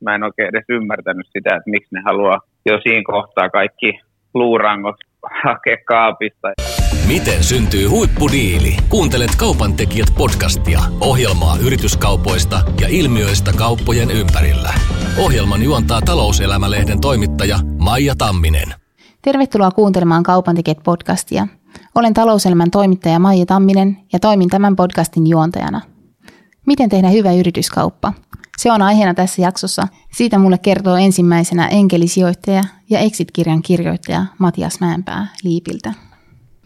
mä en oikein edes ymmärtänyt sitä, että miksi ne haluaa jo siinä kohtaa kaikki luurangot hakea kaapista. Miten syntyy huippudiili? Kuuntelet Kaupan tekijät podcastia. Ohjelmaa yrityskaupoista ja ilmiöistä kauppojen ympärillä. Ohjelman juontaa talouselämälehden toimittaja Maija Tamminen. Tervetuloa kuuntelemaan Kaupan tekijät podcastia. Olen talouselämän toimittaja Maija Tamminen ja toimin tämän podcastin juontajana. Miten tehdä hyvä yrityskauppa? Se on aiheena tässä jaksossa. Siitä mulle kertoo ensimmäisenä enkelisijoittaja ja Exit-kirjan kirjoittaja Matias Mäenpää Liipiltä.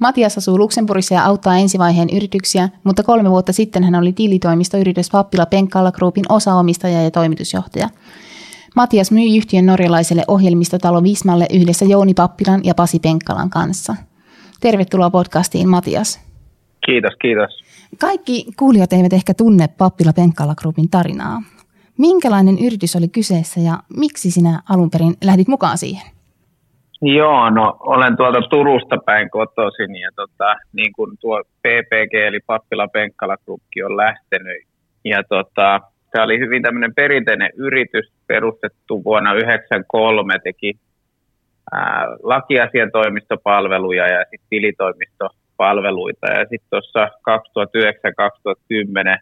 Matias asuu Luxemburgissa ja auttaa ensivaiheen yrityksiä, mutta kolme vuotta sitten hän oli tilitoimistoyritys Pappila Penkkala Groupin osaomistaja ja toimitusjohtaja. Matias myi yhtiön norjalaiselle ohjelmistotalo Vismalle yhdessä Jouni Pappilan ja Pasi Penkkalan kanssa. Tervetuloa podcastiin Matias. Kiitos, kiitos. Kaikki kuulijat eivät ehkä tunne Pappila Penkkala Groupin tarinaa. Minkälainen yritys oli kyseessä ja miksi sinä alun perin lähdit mukaan siihen? Joo, no olen tuolta Turusta päin kotoisin ja tota, niin kuin tuo PPG eli Pappila Penkkala on lähtenyt. Ja tota, tämä oli hyvin tämmöinen perinteinen yritys, perustettu vuonna 1993, teki ää, lakiasiantoimistopalveluja ja sitten tilitoimistopalveluita. Ja sitten tuossa 2009-2010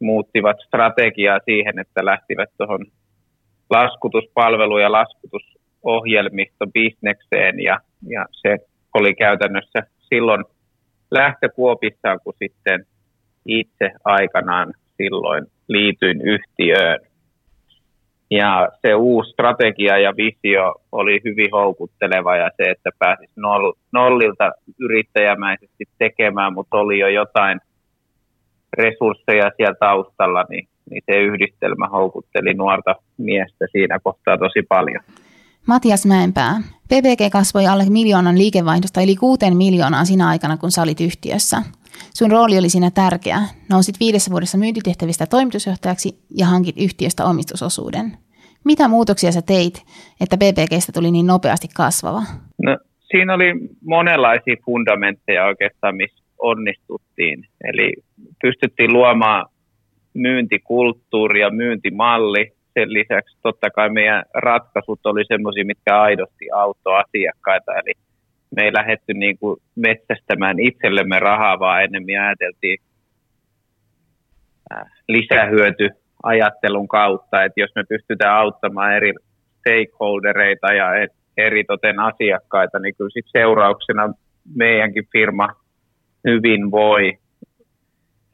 muuttivat strategiaa siihen, että lähtivät tuohon laskutuspalvelu- ja laskutusohjelmisto bisnekseen ja, ja se oli käytännössä silloin lähtökuopissaan, kun sitten itse aikanaan silloin liityin yhtiöön. Ja se uusi strategia ja visio oli hyvin houkutteleva ja se, että pääsisi nollilta yrittäjämäisesti tekemään, mutta oli jo jotain resursseja siellä taustalla, niin, niin se yhdistelmä houkutteli nuorta miestä siinä kohtaa tosi paljon. Matias Mäenpää, PPG kasvoi alle miljoonan liikevaihdosta eli kuuteen miljoonaa siinä aikana, kun sä olit yhtiössä. Sun rooli oli siinä tärkeä. Nousit viidessä vuodessa myyntitehtävistä toimitusjohtajaksi ja hankit yhtiöstä omistusosuuden. Mitä muutoksia sä teit, että PPGstä tuli niin nopeasti kasvava? No, siinä oli monenlaisia fundamentteja oikeastaan, missä onnistuttiin. Eli pystyttiin luomaan myyntikulttuuri ja myyntimalli. Sen lisäksi totta kai meidän ratkaisut oli sellaisia, mitkä aidosti auttoi asiakkaita. Eli me ei lähdetty niin kuin metsästämään itsellemme rahaa, vaan enemmän ajateltiin äh, lisähyöty ajattelun kautta, että jos me pystytään auttamaan eri stakeholdereita ja eri toten asiakkaita, niin kyllä sit seurauksena meidänkin firma hyvin voi.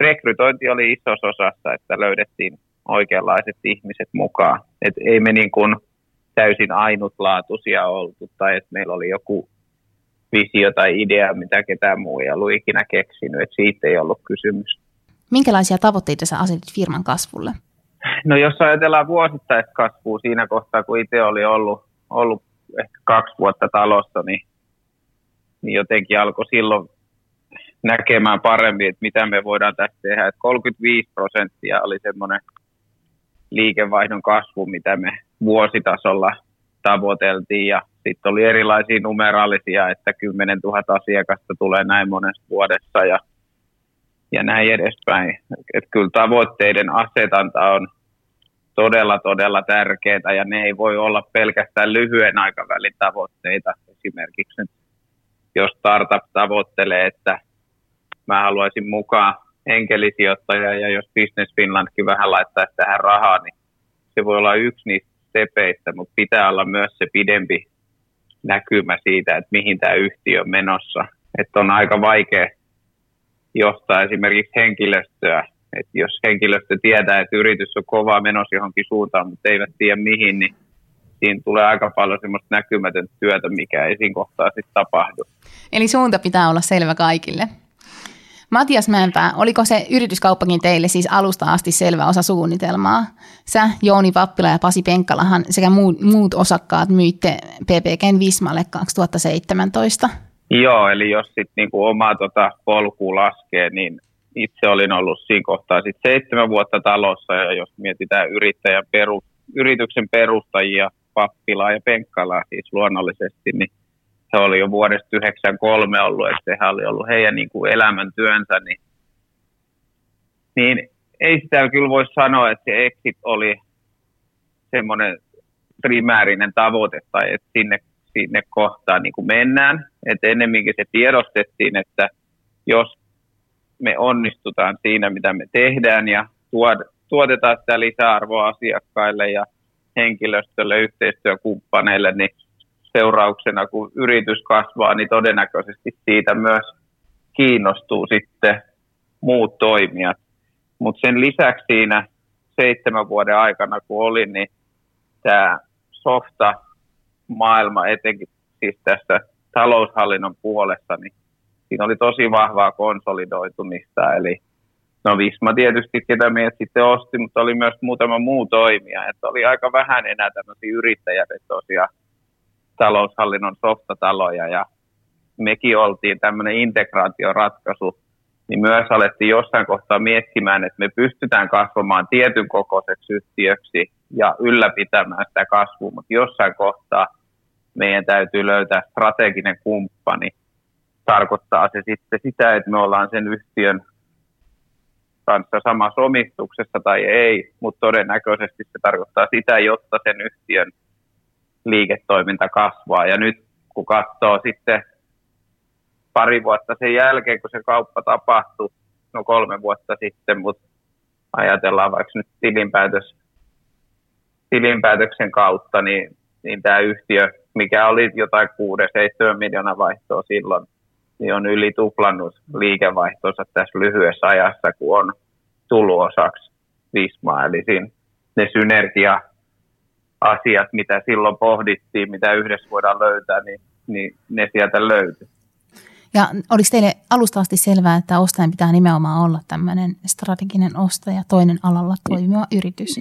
Rekrytointi oli isossa osassa, että löydettiin oikeanlaiset ihmiset mukaan. Et ei me niin kuin täysin ainutlaatuisia oltu tai että meillä oli joku visio tai idea, mitä ketään muu ei ollut ikinä keksinyt. Et siitä ei ollut kysymys. Minkälaisia tavoitteita sä asetit firman kasvulle? No jos ajatellaan vuosittaista kasvua siinä kohtaa, kun itse oli ollut, ollut ehkä kaksi vuotta talossa, niin, niin jotenkin alkoi silloin näkemään paremmin, että mitä me voidaan tässä tehdä. Että 35 prosenttia oli semmoinen liikevaihdon kasvu, mitä me vuositasolla tavoiteltiin ja sitten oli erilaisia numeraalisia, että 10 000 asiakasta tulee näin monessa vuodessa ja, ja näin edespäin. Että kyllä tavoitteiden asetanta on todella, todella tärkeää ja ne ei voi olla pelkästään lyhyen aikavälin tavoitteita. Esimerkiksi jos startup tavoittelee, että mä haluaisin mukaan enkelisijoittaja ja jos Business Finlandkin vähän laittaa tähän rahaa, niin se voi olla yksi niistä stepeistä, mutta pitää olla myös se pidempi näkymä siitä, että mihin tämä yhtiö on menossa. Että on aika vaikea johtaa esimerkiksi henkilöstöä. Että jos henkilöstö tietää, että yritys on kovaa menossa johonkin suuntaan, mutta eivät tiedä mihin, niin siinä tulee aika paljon semmoista näkymätöntä työtä, mikä ei siinä kohtaa sitten tapahdu. Eli suunta pitää olla selvä kaikille. Matias Mäenpää, oliko se yrityskauppakin teille siis alusta asti selvä osa suunnitelmaa? Sä, Jouni Pappila ja Pasi Penkkalahan sekä muut, osakkaat myitte PPGn Vismalle 2017. Joo, eli jos sitten niinku omaa tota polkua laskee, niin itse olin ollut siinä kohtaa sit seitsemän vuotta talossa ja jos mietitään yrittäjän peru, yrityksen perustajia, Pappilaa ja Penkkalaa siis luonnollisesti, niin se oli jo vuodesta 1993 ollut, että sehän oli ollut heidän niin kuin elämäntyönsä, niin, niin ei sitä kyllä voi sanoa, että se exit oli semmoinen primäärinen tavoite tai että sinne, sinne kohtaan niin kuin mennään. Että ennemminkin se tiedostettiin, että jos me onnistutaan siinä, mitä me tehdään ja tuotetaan sitä lisäarvoa asiakkaille ja henkilöstölle, yhteistyökumppaneille, niin seurauksena, kun yritys kasvaa, niin todennäköisesti siitä myös kiinnostuu sitten muut toimijat. Mutta sen lisäksi siinä seitsemän vuoden aikana, kun olin, niin tämä softa maailma, etenkin siis tässä taloushallinnon puolessa, niin siinä oli tosi vahvaa konsolidoitumista, eli no Visma tietysti, ketä meidät sitten osti, mutta oli myös muutama muu toimija, että oli aika vähän enää tämmöisiä yrittäjävetoisia taloushallinnon softataloja, ja mekin oltiin tämmöinen integraatioratkaisu, niin myös alettiin jossain kohtaa miettimään, että me pystytään kasvamaan tietyn kokoiseksi yhtiöksi ja ylläpitämään sitä kasvua, mutta jossain kohtaa meidän täytyy löytää strateginen kumppani. Tarkoittaa se sitten sitä, että me ollaan sen yhtiön kanssa samassa omistuksessa tai ei, mutta todennäköisesti se tarkoittaa sitä, jotta sen yhtiön liiketoiminta kasvaa. Ja nyt kun katsoo sitten pari vuotta sen jälkeen, kun se kauppa tapahtui, no kolme vuotta sitten, mutta ajatellaan vaikka nyt tilinpäätös, tilinpäätöksen kautta, niin, niin tämä yhtiö, mikä oli jotain 6-7 miljoonaa vaihtoa silloin, niin on yli tuplannut liikevaihtonsa tässä lyhyessä ajassa, kun on tullut osaksi Vismaa. Eli siinä ne synergia-asiat, mitä silloin pohdittiin, mitä yhdessä voidaan löytää, niin, niin ne sieltä löytyy. Ja oliko teille alusta asti selvää, että ostajan pitää nimenomaan olla tämmöinen strateginen ostaja, toinen alalla toimiva yritys?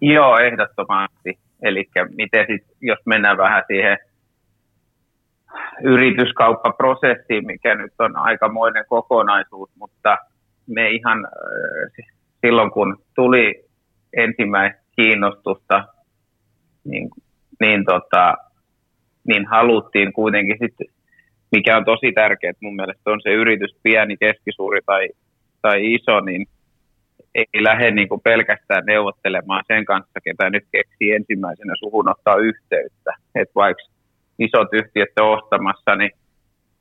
Joo, ehdottomasti. Eli miten sit, jos mennään vähän siihen yrityskauppaprosessiin, mikä nyt on aikamoinen kokonaisuus, mutta me ihan äh, silloin, kun tuli ensimmäistä kiinnostusta, niin, niin, tota, niin haluttiin kuitenkin sitten mikä on tosi tärkeää mun mielestä on se yritys pieni, keskisuuri tai, tai iso, niin ei lähde niin kuin pelkästään neuvottelemaan sen kanssa, ketä nyt keksii ensimmäisenä suhun ottaa yhteyttä. Että vaikka isot yhtiöt on ostamassa, niin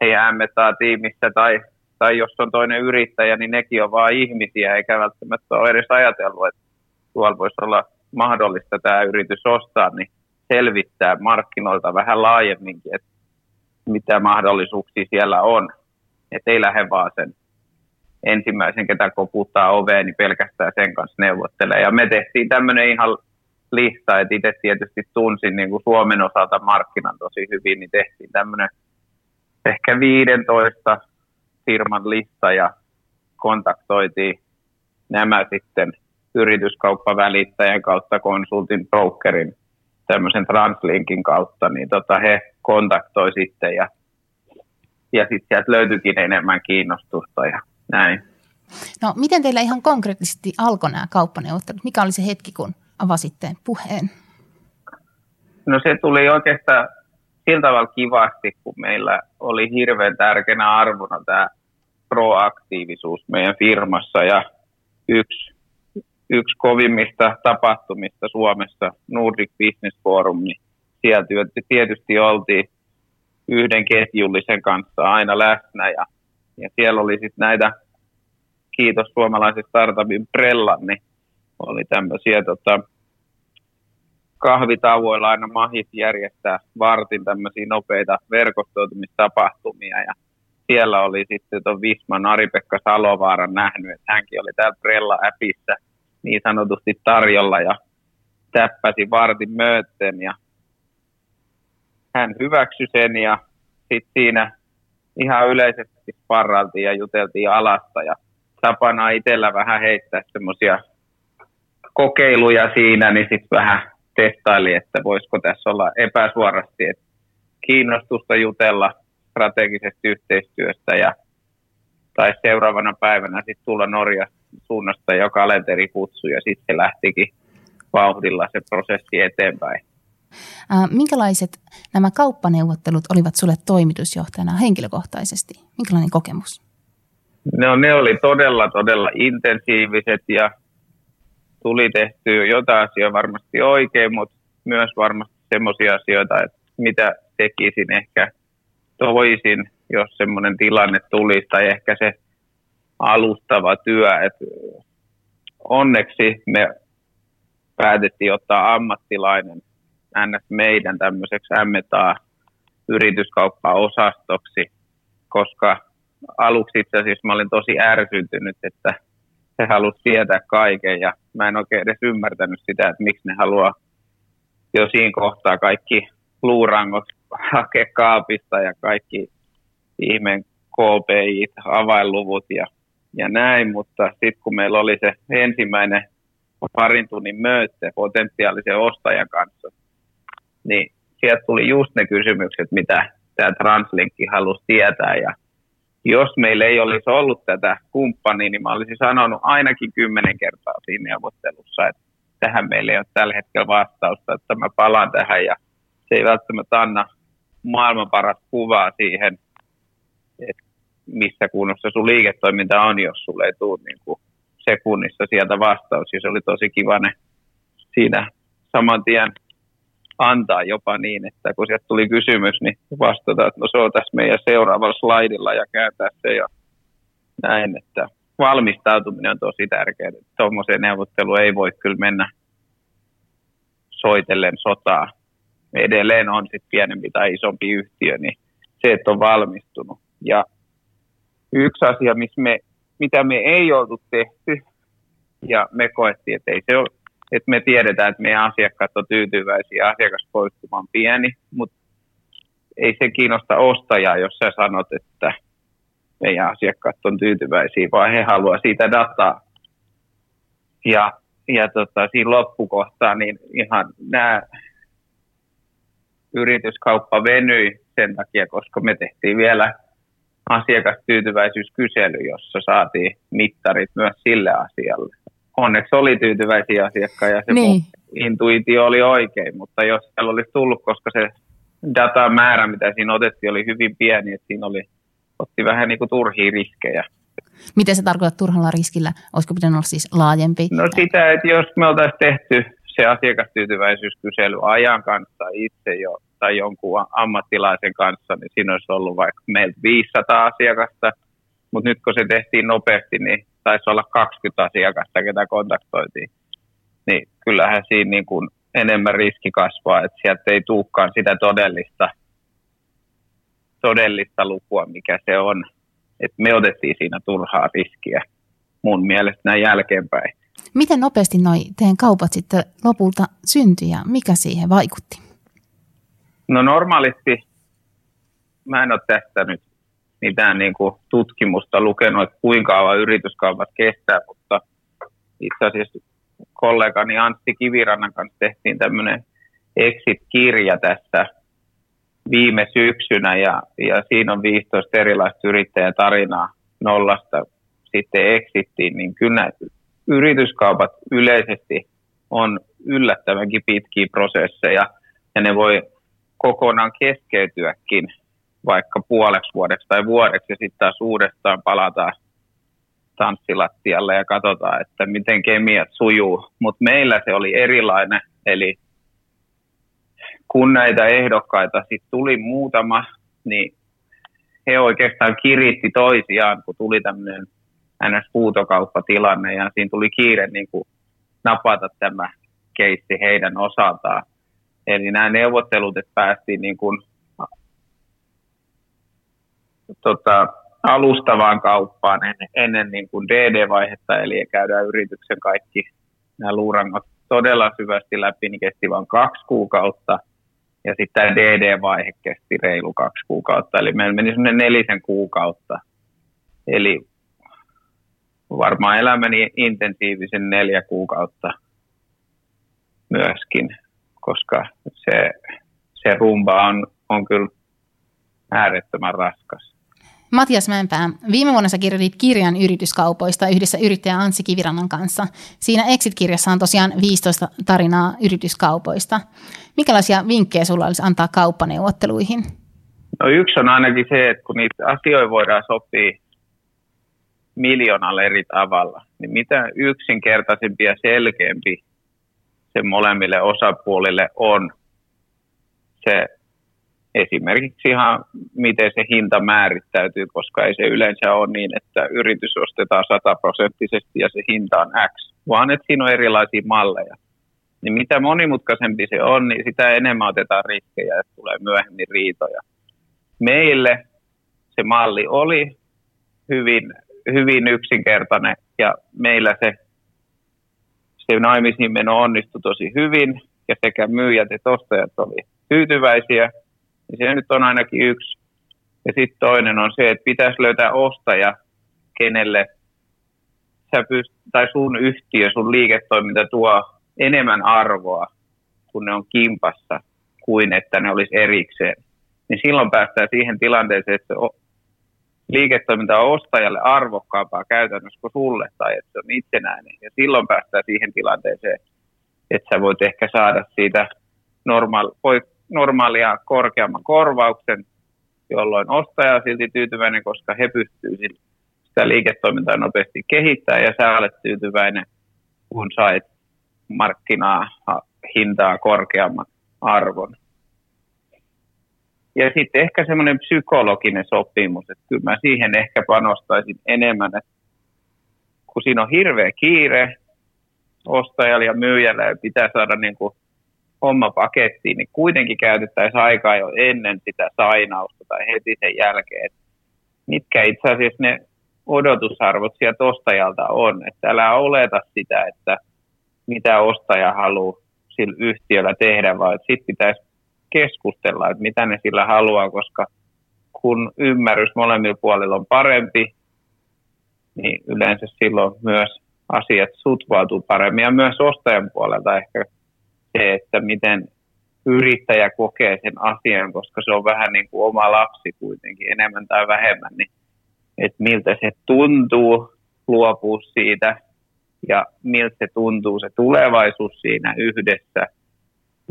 he ämmettaa tiimissä tai, tai jos on toinen yrittäjä, niin nekin on vain ihmisiä, eikä välttämättä ole edes ajatellut, että tuolla voisi olla mahdollista tämä yritys ostaa, niin selvittää markkinoilta vähän laajemminkin, että mitä mahdollisuuksia siellä on. Että ei lähde vaan sen ensimmäisen, ketä koputtaa oveen, niin pelkästään sen kanssa neuvottelee. Ja me tehtiin tämmöinen ihan lista, että itse tietysti tunsin niin kuin Suomen osalta markkinan tosi hyvin, niin tehtiin tämmöinen ehkä 15 firman lista ja kontaktoitiin nämä sitten yrityskauppavälittäjän kautta konsultin brokerin tämmöisen Translinkin kautta, niin tota, he kontaktoi sitten ja, ja sitten sieltä löytyikin enemmän kiinnostusta ja näin. No miten teillä ihan konkreettisesti alkoi nämä kauppaneuvottelut? Mikä oli se hetki, kun avasitte puheen? No se tuli oikeastaan sillä tavalla kivasti, kun meillä oli hirveän tärkeänä arvona tämä proaktiivisuus meidän firmassa ja yksi yksi kovimmista tapahtumista Suomessa, Nordic Business Forum, niin sieltä tietysti oltiin yhden ketjullisen kanssa aina läsnä ja, ja siellä oli sitten näitä, kiitos suomalaisen startupin Prellan, niin oli tämmöisiä tota, kahvitauoilla aina mahit järjestää vartin tämmöisiä nopeita verkostoitumistapahtumia ja siellä oli sitten tuon Visman Ari-Pekka Salovaaran nähnyt, että hänkin oli täällä Prella-äpissä niin sanotusti tarjolla ja täppäsi vartin myöten ja hän hyväksyi sen ja sitten siinä ihan yleisesti sparraltiin ja juteltiin alasta ja tapana itsellä vähän heittää semmoisia kokeiluja siinä, niin sitten vähän testaili, että voisiko tässä olla epäsuorasti, että kiinnostusta jutella strategisesta yhteistyöstä ja tai seuraavana päivänä sitten tulla Norjasta suunnasta jo kalenterikutsu ja sitten se lähtikin vauhdilla se prosessi eteenpäin. Minkälaiset nämä kauppaneuvottelut olivat sulle toimitusjohtajana henkilökohtaisesti? Minkälainen kokemus? No ne oli todella, todella intensiiviset ja tuli tehtyä jotain asioita varmasti oikein, mutta myös varmasti semmoisia asioita, että mitä tekisin ehkä toisin, jos semmoinen tilanne tulisi, tai ehkä se alustava työ. että onneksi me päätettiin ottaa ammattilainen ns. meidän tämmöiseksi MTA yrityskauppaa osastoksi, koska aluksi itse asiassa mä olin tosi ärsyntynyt, että he halusivat tietää kaiken ja mä en oikein edes ymmärtänyt sitä, että miksi ne haluaa jo siinä kohtaa kaikki luurangot hakea kaapista ja kaikki ihmeen KPI, avainluvut ja, ja näin, mutta sitten kun meillä oli se ensimmäinen parin tunnin möötte potentiaalisen ostajan kanssa, niin sieltä tuli just ne kysymykset, mitä tämä Translinkki halusi tietää. Ja jos meillä ei olisi ollut tätä kumppania, niin mä olisin sanonut ainakin kymmenen kertaa siinä neuvottelussa, että tähän meillä ei ole tällä hetkellä vastausta, että mä palaan tähän ja se ei välttämättä anna maailman paras kuvaa siihen, että missä kunnossa sun liiketoiminta on, jos sulle ei tule niin kuin sekunnissa sieltä vastaus. Ja se oli tosi kiva ne siinä saman tien antaa jopa niin, että kun sieltä tuli kysymys, niin vastata, että no se on tässä meidän seuraavalla slaidilla ja kääntää se ja näin, että valmistautuminen on tosi tärkeää. Tuommoiseen neuvotteluun ei voi kyllä mennä soitellen sotaa. Edelleen on sitten pienempi tai isompi yhtiö, niin se, että on valmistunut. Ja yksi asia, missä me, mitä me ei oltu tehty, ja me koettiin, että ei se ole että me tiedetään, että meidän asiakkaat on tyytyväisiä, asiakaspoistuma on pieni, mutta ei se kiinnosta ostajaa, jos sä sanot, että meidän asiakkaat on tyytyväisiä, vaan he haluaa siitä dataa. Ja, ja tota, siinä loppukohtaa niin ihan nämä yrityskauppa venyi sen takia, koska me tehtiin vielä asiakastyytyväisyyskysely, jossa saatiin mittarit myös sille asialle onneksi oli tyytyväisiä asiakkaita ja se niin. intuitio oli oikein, mutta jos siellä olisi tullut, koska se datan määrä, mitä siinä otettiin, oli hyvin pieni, että siinä oli, otti vähän niin kuin turhia riskejä. Miten se tarkoittaa turhalla riskillä? Olisiko pitänyt olla siis laajempi? No sitä, että jos me oltaisiin tehty se asiakastyytyväisyyskysely ajan kanssa itse jo tai jonkun ammattilaisen kanssa, niin siinä olisi ollut vaikka meiltä 500 asiakasta, mutta nyt kun se tehtiin nopeasti, niin taisi olla 20 asiakasta, ketä kontaktoitiin. Niin kyllähän siinä niin kuin enemmän riski kasvaa, että sieltä ei tulekaan sitä todellista, todellista lukua, mikä se on. Että me otettiin siinä turhaa riskiä mun mielestä näin jälkeenpäin. Miten nopeasti noi teidän kaupat sitten lopulta syntyi ja mikä siihen vaikutti? No normaalisti mä en ole tästä nyt mitään niin kuin tutkimusta lukenut, että kuinka kauan yrityskaupat kestää, mutta itse asiassa kollegani Antti Kivirannan kanssa tehtiin tämmöinen exit-kirja tässä viime syksynä ja, ja siinä on 15 erilaista yrittäjätarinaa nollasta sitten exittiin, niin kyllä yrityskaupat yleisesti on yllättävänkin pitkiä prosesseja ja ne voi kokonaan keskeytyäkin vaikka puoleksi vuodeksi tai vuodeksi ja sitten taas uudestaan palataan tanssilattialle ja katsotaan, että miten kemiat sujuu. Mutta meillä se oli erilainen, eli kun näitä ehdokkaita sitten tuli muutama, niin he oikeastaan kiritti toisiaan, kun tuli tämmöinen NS-huutokauppatilanne ja siinä tuli kiire niin kuin napata tämä keissi heidän osaltaan. Eli nämä neuvottelut, että päästiin niin kuin tota, alustavaan kauppaan ennen, ennen niin kuin DD-vaihetta, eli käydään yrityksen kaikki nämä luurangot todella syvästi läpi, niin kesti vain kaksi kuukautta, ja sitten tämä DD-vaihe kesti reilu kaksi kuukautta, eli meillä meni semmoinen nelisen kuukautta, eli varmaan elämäni intensiivisen neljä kuukautta myöskin, koska se, se rumba on, on kyllä äärettömän raskas. Matias Mäenpää, viime vuonna sä kirjoitit kirjan yrityskaupoista yhdessä yrittäjä Anssi Kivirannan kanssa. Siinä Exit-kirjassa on tosiaan 15 tarinaa yrityskaupoista. Mikälaisia vinkkejä sulla olisi antaa kauppaneuvotteluihin? No yksi on ainakin se, että kun niitä asioita voidaan sopia miljoonalla eri tavalla, niin mitä yksinkertaisempi ja selkeämpi se molemmille osapuolille on se esimerkiksi ihan miten se hinta määrittäytyy, koska ei se yleensä ole niin, että yritys ostetaan sataprosenttisesti ja se hinta on X, vaan että siinä on erilaisia malleja. Niin mitä monimutkaisempi se on, niin sitä enemmän otetaan riskejä, että tulee myöhemmin riitoja. Meille se malli oli hyvin, hyvin yksinkertainen ja meillä se, se naimisiin meno onnistui tosi hyvin ja sekä myyjät että ostajat oli tyytyväisiä – niin se nyt on ainakin yksi. Ja sitten toinen on se, että pitäisi löytää ostaja, kenelle sä pyst- tai sun yhtiö, sun liiketoiminta tuo enemmän arvoa, kun ne on kimpassa, kuin että ne olisi erikseen. Niin silloin päästään siihen tilanteeseen, että liiketoiminta on ostajalle arvokkaampaa käytännössä kuin sulle, tai että se on itsenäinen. Ja silloin päästään siihen tilanteeseen, että sä voit ehkä saada siitä normaali, normaalia korkeamman korvauksen, jolloin ostaja on silti tyytyväinen, koska he pystyvät sitä liiketoimintaa nopeasti kehittämään ja sä olet tyytyväinen, kun sait markkinaa hintaa korkeamman arvon. Ja sitten ehkä semmoinen psykologinen sopimus, että kyllä mä siihen ehkä panostaisin enemmän, että kun siinä on hirveä kiire ostajalla ja myyjällä ja pitää saada niin kuin homma pakettiin, niin kuitenkin käytettäisiin aikaa jo ennen sitä sainausta tai heti sen jälkeen. Että mitkä itse asiassa ne odotusarvot sieltä ostajalta on. Että älä oleta sitä, että mitä ostaja haluaa sillä yhtiöllä tehdä, vaan sitten pitäisi keskustella, että mitä ne sillä haluaa, koska kun ymmärrys molemmilla puolilla on parempi, niin yleensä silloin myös asiat sutvautuu paremmin ja myös ostajan puolelta ehkä se, että miten yrittäjä kokee sen asian, koska se on vähän niin kuin oma lapsi kuitenkin enemmän tai vähemmän, niin että miltä se tuntuu luopua siitä ja miltä se tuntuu se tulevaisuus siinä yhdessä.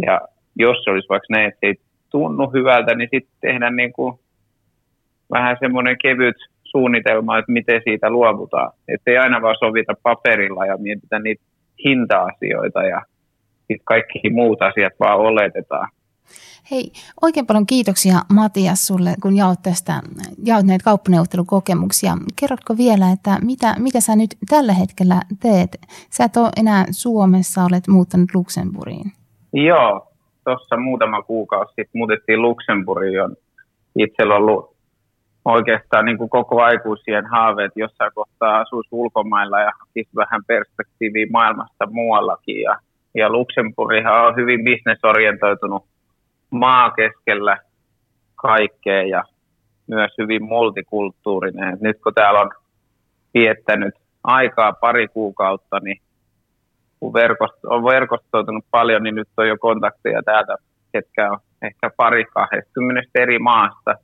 Ja jos se olisi vaikka näin, että se ei tunnu hyvältä, niin sitten tehdään niin kuin vähän semmoinen kevyt suunnitelma, että miten siitä luovutaan. Että ei aina vaan sovita paperilla ja mietitä niitä hinta-asioita ja sitten kaikki muut asiat vaan oletetaan. Hei, oikein paljon kiitoksia Matias sulle, kun jaot, tästä, jaot näitä kauppaneuvottelukokemuksia. Kerrotko vielä, että mitä, mitä sä nyt tällä hetkellä teet? Sä et ole enää Suomessa, olet muuttanut Luxemburgiin. Joo, tuossa muutama kuukausi sitten muutettiin Luxemburgiin. On itsellä ollut oikeastaan niin kuin koko aikuisien haaveet jossain kohtaa asuisi ulkomailla ja hakisi vähän perspektiiviä maailmasta muuallakin. Ja ja Luxemburgihan on hyvin bisnesorientoitunut maa keskellä kaikkea ja myös hyvin multikulttuurinen. nyt kun täällä on viettänyt aikaa pari kuukautta, niin kun verkost, on verkostoitunut paljon, niin nyt on jo kontakteja täältä, ketkä on ehkä pari 20 eri maasta.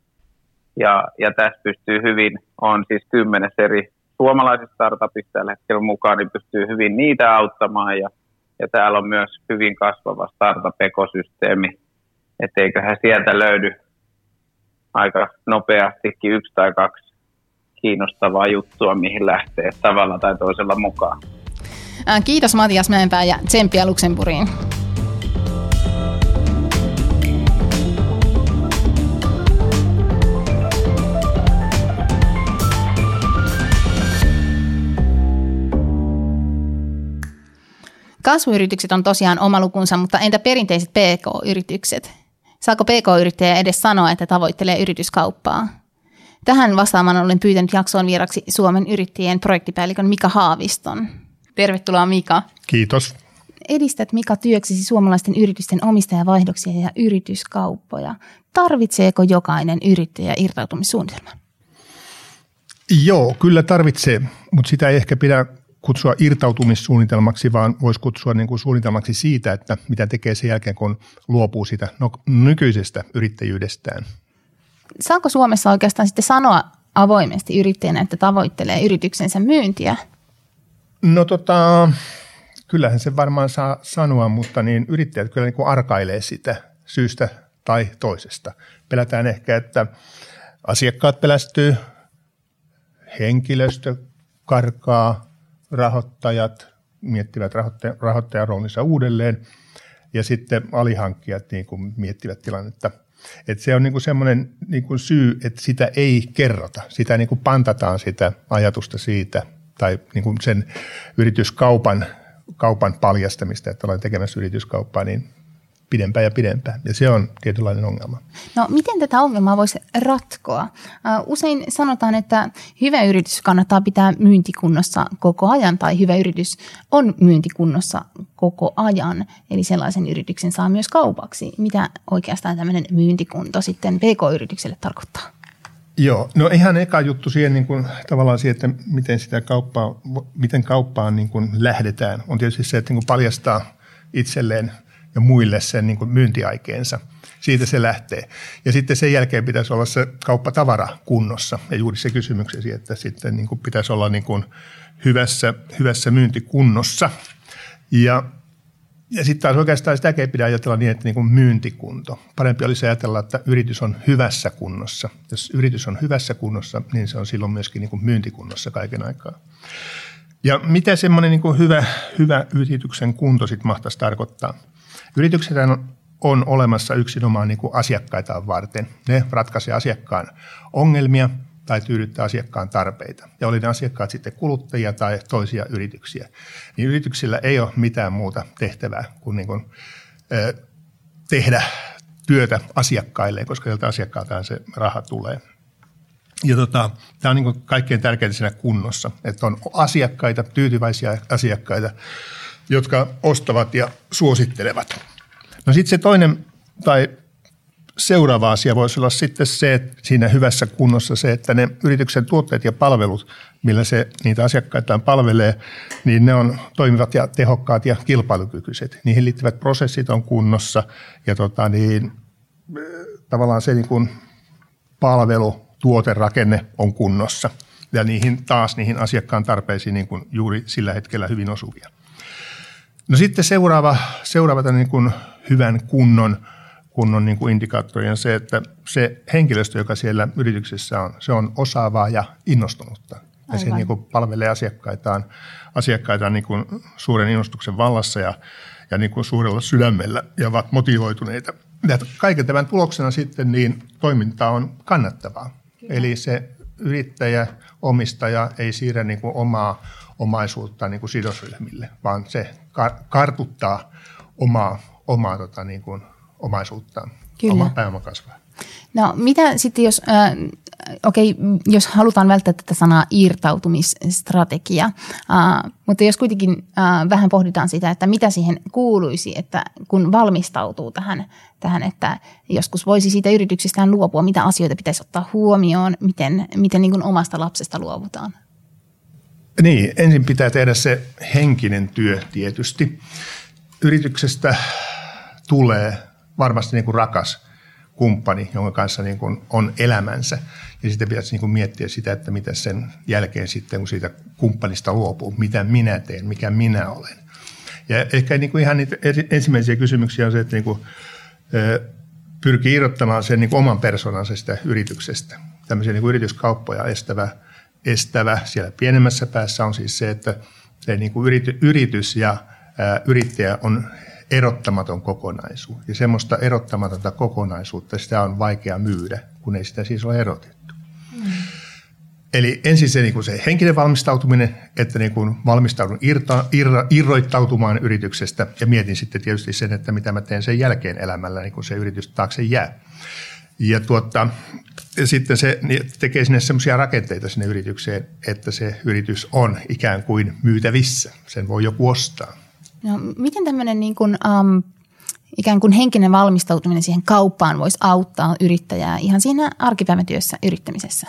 Ja, ja tässä pystyy hyvin, on siis kymmenes eri suomalaisista startupista tällä hetkellä mukaan, niin pystyy hyvin niitä auttamaan ja ja täällä on myös hyvin kasvava startup-ekosysteemi, etteiköhän sieltä löydy aika nopeastikin yksi tai kaksi kiinnostavaa juttua, mihin lähtee tavalla tai toisella mukaan. Kiitos Matias Mäenpää ja tsemppiä Luxemburgiin. Kasvuyritykset on tosiaan oma lukunsa, mutta entä perinteiset PK-yritykset? Saako PK-yrittäjä edes sanoa, että tavoittelee yrityskauppaa? Tähän vastaamaan olen pyytänyt jaksoon vieraksi Suomen yrittäjien projektipäällikön Mika Haaviston. Tervetuloa Mika. Kiitos. Edistät Mika työksesi suomalaisten yritysten omistajavaihdoksia ja yrityskauppoja. Tarvitseeko jokainen yrittäjä irtautumissuunnitelman? Joo, kyllä tarvitsee, mutta sitä ei ehkä pidä kutsua irtautumissuunnitelmaksi, vaan voisi kutsua niin kuin suunnitelmaksi siitä, että mitä tekee sen jälkeen, kun luopuu siitä no, nykyisestä yrittäjyydestään. Saako Suomessa oikeastaan sitten sanoa avoimesti yrittäjänä, että tavoittelee yrityksensä myyntiä? No tota, kyllähän se varmaan saa sanoa, mutta niin yrittäjät kyllä niin kuin arkailee sitä syystä tai toisesta. Pelätään ehkä, että asiakkaat pelästyy, henkilöstö karkaa, rahoittajat miettivät rahoittajan roolinsa uudelleen ja sitten alihankkijat niin kuin miettivät tilannetta. Et se on niin kuin semmoinen niin kuin syy, että sitä ei kerrota, sitä niin kuin pantataan sitä ajatusta siitä tai niin kuin sen yrityskaupan kaupan paljastamista, että olen tekemässä yrityskauppaa, niin pidempään ja pidempään. Ja se on tietynlainen ongelma. No miten tätä ongelmaa voisi ratkoa? Usein sanotaan, että hyvä yritys kannattaa pitää myyntikunnossa koko ajan tai hyvä yritys on myyntikunnossa koko ajan. Eli sellaisen yrityksen saa myös kaupaksi. Mitä oikeastaan tämmöinen myyntikunto sitten PK-yritykselle tarkoittaa? Joo, no ihan eka juttu siihen niin kuin, tavallaan siihen, että miten sitä kauppaa, miten kauppaan niin kuin lähdetään, on tietysti se, että niin kuin paljastaa itselleen – ja muille sen niin kuin myyntiaikeensa. Siitä se lähtee. Ja sitten sen jälkeen pitäisi olla se kauppatavara kunnossa. Ja juuri se kysymyksesi, että sitten niin kuin pitäisi olla niin kuin hyvässä, hyvässä myyntikunnossa. Ja, ja sitten taas oikeastaan sitäkin ei pidä ajatella niin, että niin myyntikunto. Parempi olisi ajatella, että yritys on hyvässä kunnossa. Jos yritys on hyvässä kunnossa, niin se on silloin myöskin niin myyntikunnossa kaiken aikaa. Ja mitä semmoinen niin hyvä, hyvä yrityksen kunto sitten mahtaisi tarkoittaa – Yritykset on, on olemassa yksinomaan niin asiakkaitaan varten. Ne ratkaisee asiakkaan ongelmia tai tyydyttää asiakkaan tarpeita. Ja oli ne asiakkaat sitten kuluttajia tai toisia yrityksiä. Niin yrityksillä ei ole mitään muuta tehtävää kuin, niin kuin eh, tehdä työtä asiakkaille, koska sieltä asiakkaaltaan se raha tulee. Ja tota, tämä on niin kaikkein tärkeintä siinä kunnossa, että on asiakkaita, tyytyväisiä asiakkaita, jotka ostavat ja suosittelevat. No sitten se toinen tai seuraava asia voisi olla sitten se, että siinä hyvässä kunnossa se, että ne yrityksen tuotteet ja palvelut, millä se niitä asiakkaitaan palvelee, niin ne on toimivat ja tehokkaat ja kilpailukykyiset. Niihin liittyvät prosessit on kunnossa ja tota niin, tavallaan se niin kuin palvelu, tuoterakenne on kunnossa ja niihin taas niihin asiakkaan tarpeisiin niin kuin juuri sillä hetkellä hyvin osuvia. No sitten seuraava, seuraava niin kuin hyvän kunnon, kunnon niin kuin indikaattori on se, että se henkilöstö, joka siellä yrityksessä on, se on osaavaa ja innostunutta. Ja Aivan. se niin kuin palvelee asiakkaitaan, asiakkaitaan niin kuin suuren innostuksen vallassa ja, ja niin kuin suurella sydämellä ja ovat motivoituneita. Ja kaiken tämän tuloksena sitten niin toiminta on kannattavaa. Kyllä. Eli se yrittäjä, omistaja ei siirrä niin kuin omaa omaisuutta niin kuin sidosryhmille, vaan se kartuttaa omaa, omaa tota, niin kuin omaisuuttaan, Kyllä. oma pääoma kasvaa. No mitä sitten, jos, äh, okei, jos halutaan välttää tätä sanaa irtautumisstrategia, äh, mutta jos kuitenkin äh, vähän pohditaan sitä, että mitä siihen kuuluisi, että kun valmistautuu tähän, tähän että joskus voisi siitä yrityksestään luopua, mitä asioita pitäisi ottaa huomioon, miten, miten niin omasta lapsesta luovutaan? Niin, ensin pitää tehdä se henkinen työ tietysti. Yrityksestä tulee varmasti niin kuin rakas kumppani, jonka kanssa niin kuin on elämänsä. Ja sitten pitäisi niin kuin miettiä sitä, että mitä sen jälkeen sitten, kun siitä kumppanista luopuu, mitä minä teen, mikä minä olen. Ja ehkä niin kuin ihan niitä ensimmäisiä kysymyksiä on se, että niin kuin, pyrkii irrottamaan sen niin kuin oman persoonansa sitä yrityksestä. Tämmöisiä niin kuin yrityskauppoja estävä – estävä siellä pienemmässä päässä on siis se, että se niin kuin yrity, yritys ja ää, yrittäjä on erottamaton kokonaisuus. Ja semmoista erottamatonta kokonaisuutta sitä on vaikea myydä, kun ei sitä siis ole erotettu. Mm. Eli ensin se, niin kuin se henkinen valmistautuminen, että niin kuin valmistaudun irta, irra, irroittautumaan yrityksestä ja mietin sitten tietysti sen, että mitä mä teen sen jälkeen elämällä, niin kun se yritys taakse jää. Ja tuota, ja sitten se tekee sinne semmoisia rakenteita sinne yritykseen, että se yritys on ikään kuin myytävissä. Sen voi joku ostaa. No, miten tämmöinen niin kuin, um, ikään kuin henkinen valmistautuminen siihen kauppaan voisi auttaa yrittäjää ihan siinä arkipäivätyössä yrittämisessä?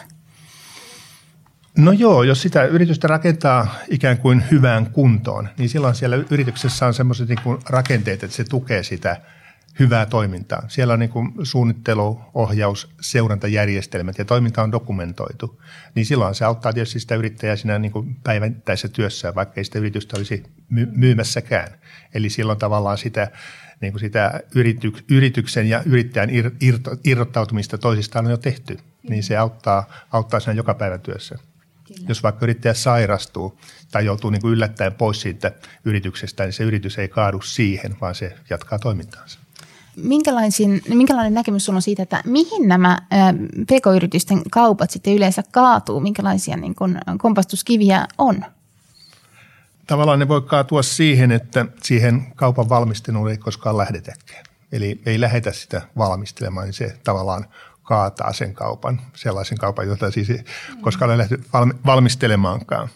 No joo, jos sitä yritystä rakentaa ikään kuin hyvään kuntoon, niin silloin siellä yrityksessä on semmoiset niin rakenteet, että se tukee sitä – hyvää toimintaa. Siellä on niin kuin suunnittelu, ohjaus, seurantajärjestelmät ja toiminta on dokumentoitu. Niin silloin se auttaa tietysti sitä yrittäjää siinä niin kuin päivittäisessä työssä, vaikka ei sitä yritystä olisi myymässäkään. Eli silloin tavallaan sitä, niin kuin sitä yrityksen ja yrittäjän irrottautumista toisistaan on jo tehty. Niin se auttaa, auttaa siinä joka päivän työssä. Kyllä. Jos vaikka yrittäjä sairastuu tai joutuu niin kuin yllättäen pois siitä yrityksestä, niin se yritys ei kaadu siihen, vaan se jatkaa toimintaansa. Minkälainen näkemys sinulla on siitä, että mihin nämä pk-yritysten kaupat sitten yleensä kaatuu? Minkälaisia niin kuin kompastuskiviä on? Tavallaan ne voi kaatua siihen, että siihen kaupan valmisteluun ei koskaan lähdetäkään. Eli ei lähetä sitä valmistelemaan, niin se tavallaan kaataa sen kaupan, sellaisen kaupan, jota siis ei koskaan ole lähty valmistelemaankaan.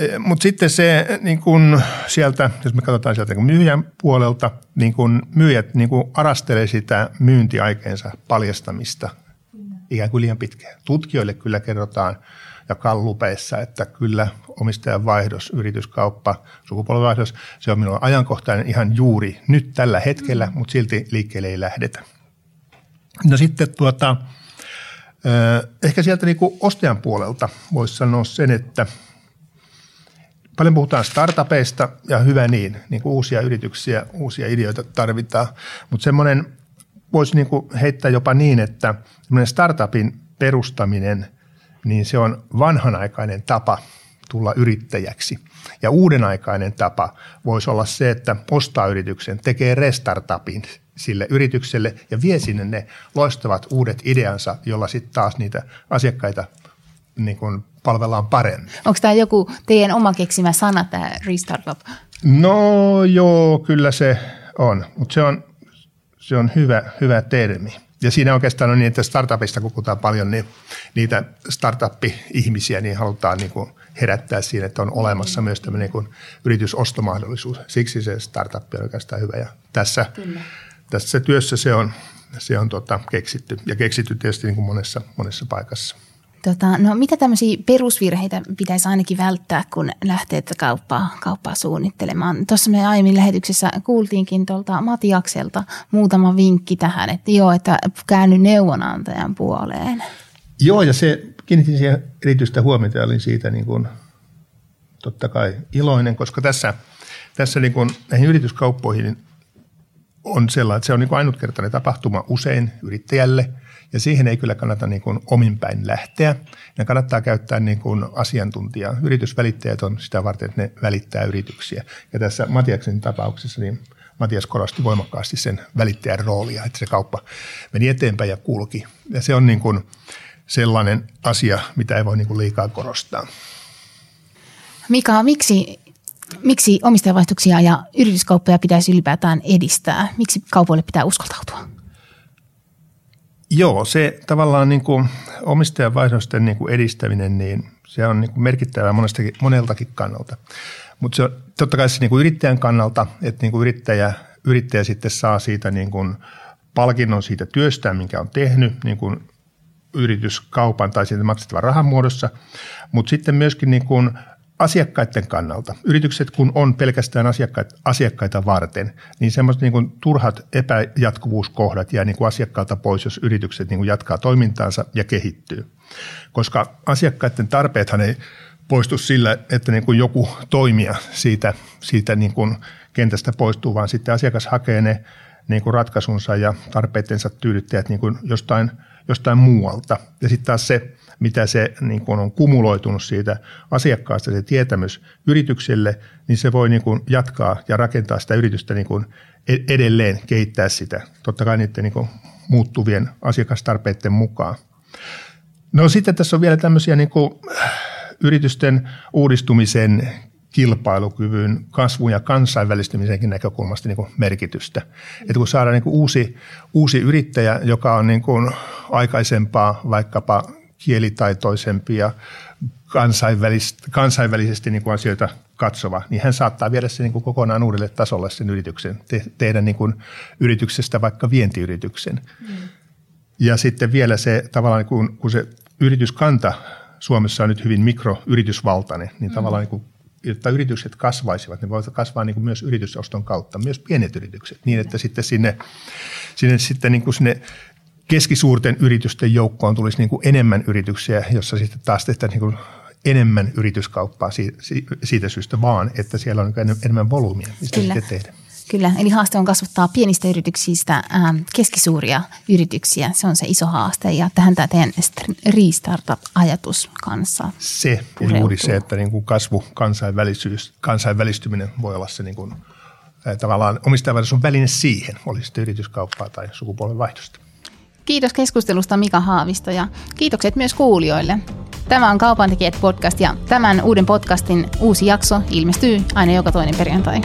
E, Mutta sitten se niin kun sieltä, jos me katsotaan sieltä niin myyjän puolelta, niin kun myyjät niin kun arastelee sitä myyntiaikeensa paljastamista ikään kuin liian pitkään. Tutkijoille kyllä kerrotaan ja kallupeissa, että kyllä omistajan vaihdos, yrityskauppa, sukupolvenvaihdos, se on minulla ajankohtainen ihan juuri nyt tällä hetkellä, mm. mutta silti liikkeelle ei lähdetä. No sitten tuota, ehkä sieltä niin ostajan puolelta voisi sanoa sen, että paljon puhutaan startupeista ja hyvä niin, niin kuin uusia yrityksiä, uusia ideoita tarvitaan, mutta semmoinen voisi niin kuin heittää jopa niin, että startupin perustaminen, niin se on vanhanaikainen tapa tulla yrittäjäksi. Ja uudenaikainen tapa voisi olla se, että ostaa yrityksen, tekee restartupin sille yritykselle ja vie sinne ne loistavat uudet ideansa, jolla sitten taas niitä asiakkaita niin kuin palvellaan paremmin. Onko tämä joku teidän oma keksimä sana, tämä restartup? No joo, kyllä se on, mutta se on, se on hyvä, hyvä termi. Ja siinä oikeastaan on niin, että startupista kun puhutaan paljon, niin niitä startup-ihmisiä niin halutaan niin kuin herättää siinä, että on olemassa myös tämmöinen niin kuin yritysostomahdollisuus. Siksi se startup on oikeastaan hyvä. Ja tässä Kyllä tässä työssä se on, se on tota, keksitty ja keksitty tietysti niin kuin monessa, monessa paikassa. Tota, no mitä tämmöisiä perusvirheitä pitäisi ainakin välttää, kun lähtee kauppaa, kauppaa suunnittelemaan? Tuossa me aiemmin lähetyksessä kuultiinkin tuolta Matiakselta muutama vinkki tähän, että joo, että käänny neuvonantajan puoleen. Joo, ja se kiinnitin siihen erityistä huomiota ja olin siitä niin kuin, totta kai iloinen, koska tässä, tässä niin kuin näihin yrityskauppoihin on sellainen, että se on niin kuin ainutkertainen tapahtuma usein yrittäjälle ja siihen ei kyllä kannata niin kuin ominpäin lähteä. Ja kannattaa käyttää niin kuin asiantuntijaa. Yritysvälittäjät on sitä varten, että ne välittää yrityksiä. Ja tässä Matiaksen tapauksessa niin Matias korosti voimakkaasti sen välittäjän roolia, että se kauppa meni eteenpäin ja kulki. Ja se on niin kuin sellainen asia, mitä ei voi niin kuin liikaa korostaa. Mika, miksi miksi omistajavaihdoksia ja yrityskauppoja pitäisi ylipäätään edistää? Miksi kaupoille pitää uskaltautua? Joo, se tavallaan niin kuin omistajavaihdosten niin kuin edistäminen, niin se on niin kuin merkittävää monestakin, moneltakin kannalta. Mutta se on totta kai se niin kuin yrittäjän kannalta, että niin kuin yrittäjä, yrittäjä sitten saa siitä niin kuin palkinnon siitä työstään, minkä on tehnyt, niin kuin yrityskaupan tai siitä maksettavan rahan muodossa, mutta sitten myöskin niin kuin asiakkaiden kannalta, yritykset kun on pelkästään asiakkaita, asiakkaita varten, niin semmoiset niin turhat epäjatkuvuuskohdat jää niin kuin asiakkaalta pois, jos yritykset niin kuin jatkaa toimintaansa ja kehittyy. Koska asiakkaiden tarpeethan ei poistu sillä, että niin kuin joku toimija siitä, siitä niin kuin kentästä poistuu, vaan sitten asiakas hakee ne niin kuin ratkaisunsa ja tarpeittensa tyydyttäjät niin kuin jostain, jostain muualta. Ja sitten taas se mitä se niin kuin on kumuloitunut siitä asiakkaasta, se tietämys yritykselle, niin se voi niin kuin jatkaa ja rakentaa sitä yritystä niin kuin e-, edelleen, kehittää sitä, totta kai niiden niin kuin muuttuvien asiakastarpeiden mukaan. No sitten tässä on vielä tämmöisiä niin kuin yritysten uudistumisen kilpailukyvyn, kasvun ja kansainvälistymisenkin näkökulmasta niin kuin merkitystä. Että kun saadaan niin kuin uusi, uusi yrittäjä, joka on niin kuin aikaisempaa vaikkapa kielitaitoisempi ja kansainvälisesti, kansainvälisesti niin kuin asioita katsova, niin hän saattaa viedä sen niin kuin kokonaan uudelle tasolle sen yrityksen, te, tehdä niin kuin yrityksestä vaikka vientiyrityksen. Mm. Ja sitten vielä se tavallaan, kun, kun se yrityskanta Suomessa on nyt hyvin mikroyritysvaltainen, niin mm. tavallaan niin kuin, jotta yritykset kasvaisivat, ne voivat kasvaa niin kuin myös yritysoston kautta, myös pienet yritykset, niin että sitten sinne, sinne, sitten niin kuin sinne keskisuurten yritysten joukkoon tulisi niin kuin enemmän yrityksiä, jossa sitten taas tehtäisiin niin kuin enemmän yrityskauppaa siitä syystä vaan, että siellä on enemmän volyymia, mistä Kyllä. sitten tehdä. Kyllä, eli haaste on kasvattaa pienistä yrityksistä ähm, keskisuuria yrityksiä. Se on se iso haaste ja tähän tämä teidän Restartup-ajatus kanssa Se ja juuri se, että niin kuin kasvu, kansainvälisyys, kansainvälistyminen voi olla se niin kuin, tavallaan omistajavallisuus väline siihen, oli sitten yrityskauppaa tai sukupolvenvaihdosta. Kiitos keskustelusta Mika Haavisto ja kiitokset myös kuulijoille. Tämä on Kaupantekijät podcast ja tämän uuden podcastin uusi jakso ilmestyy aina joka toinen perjantai.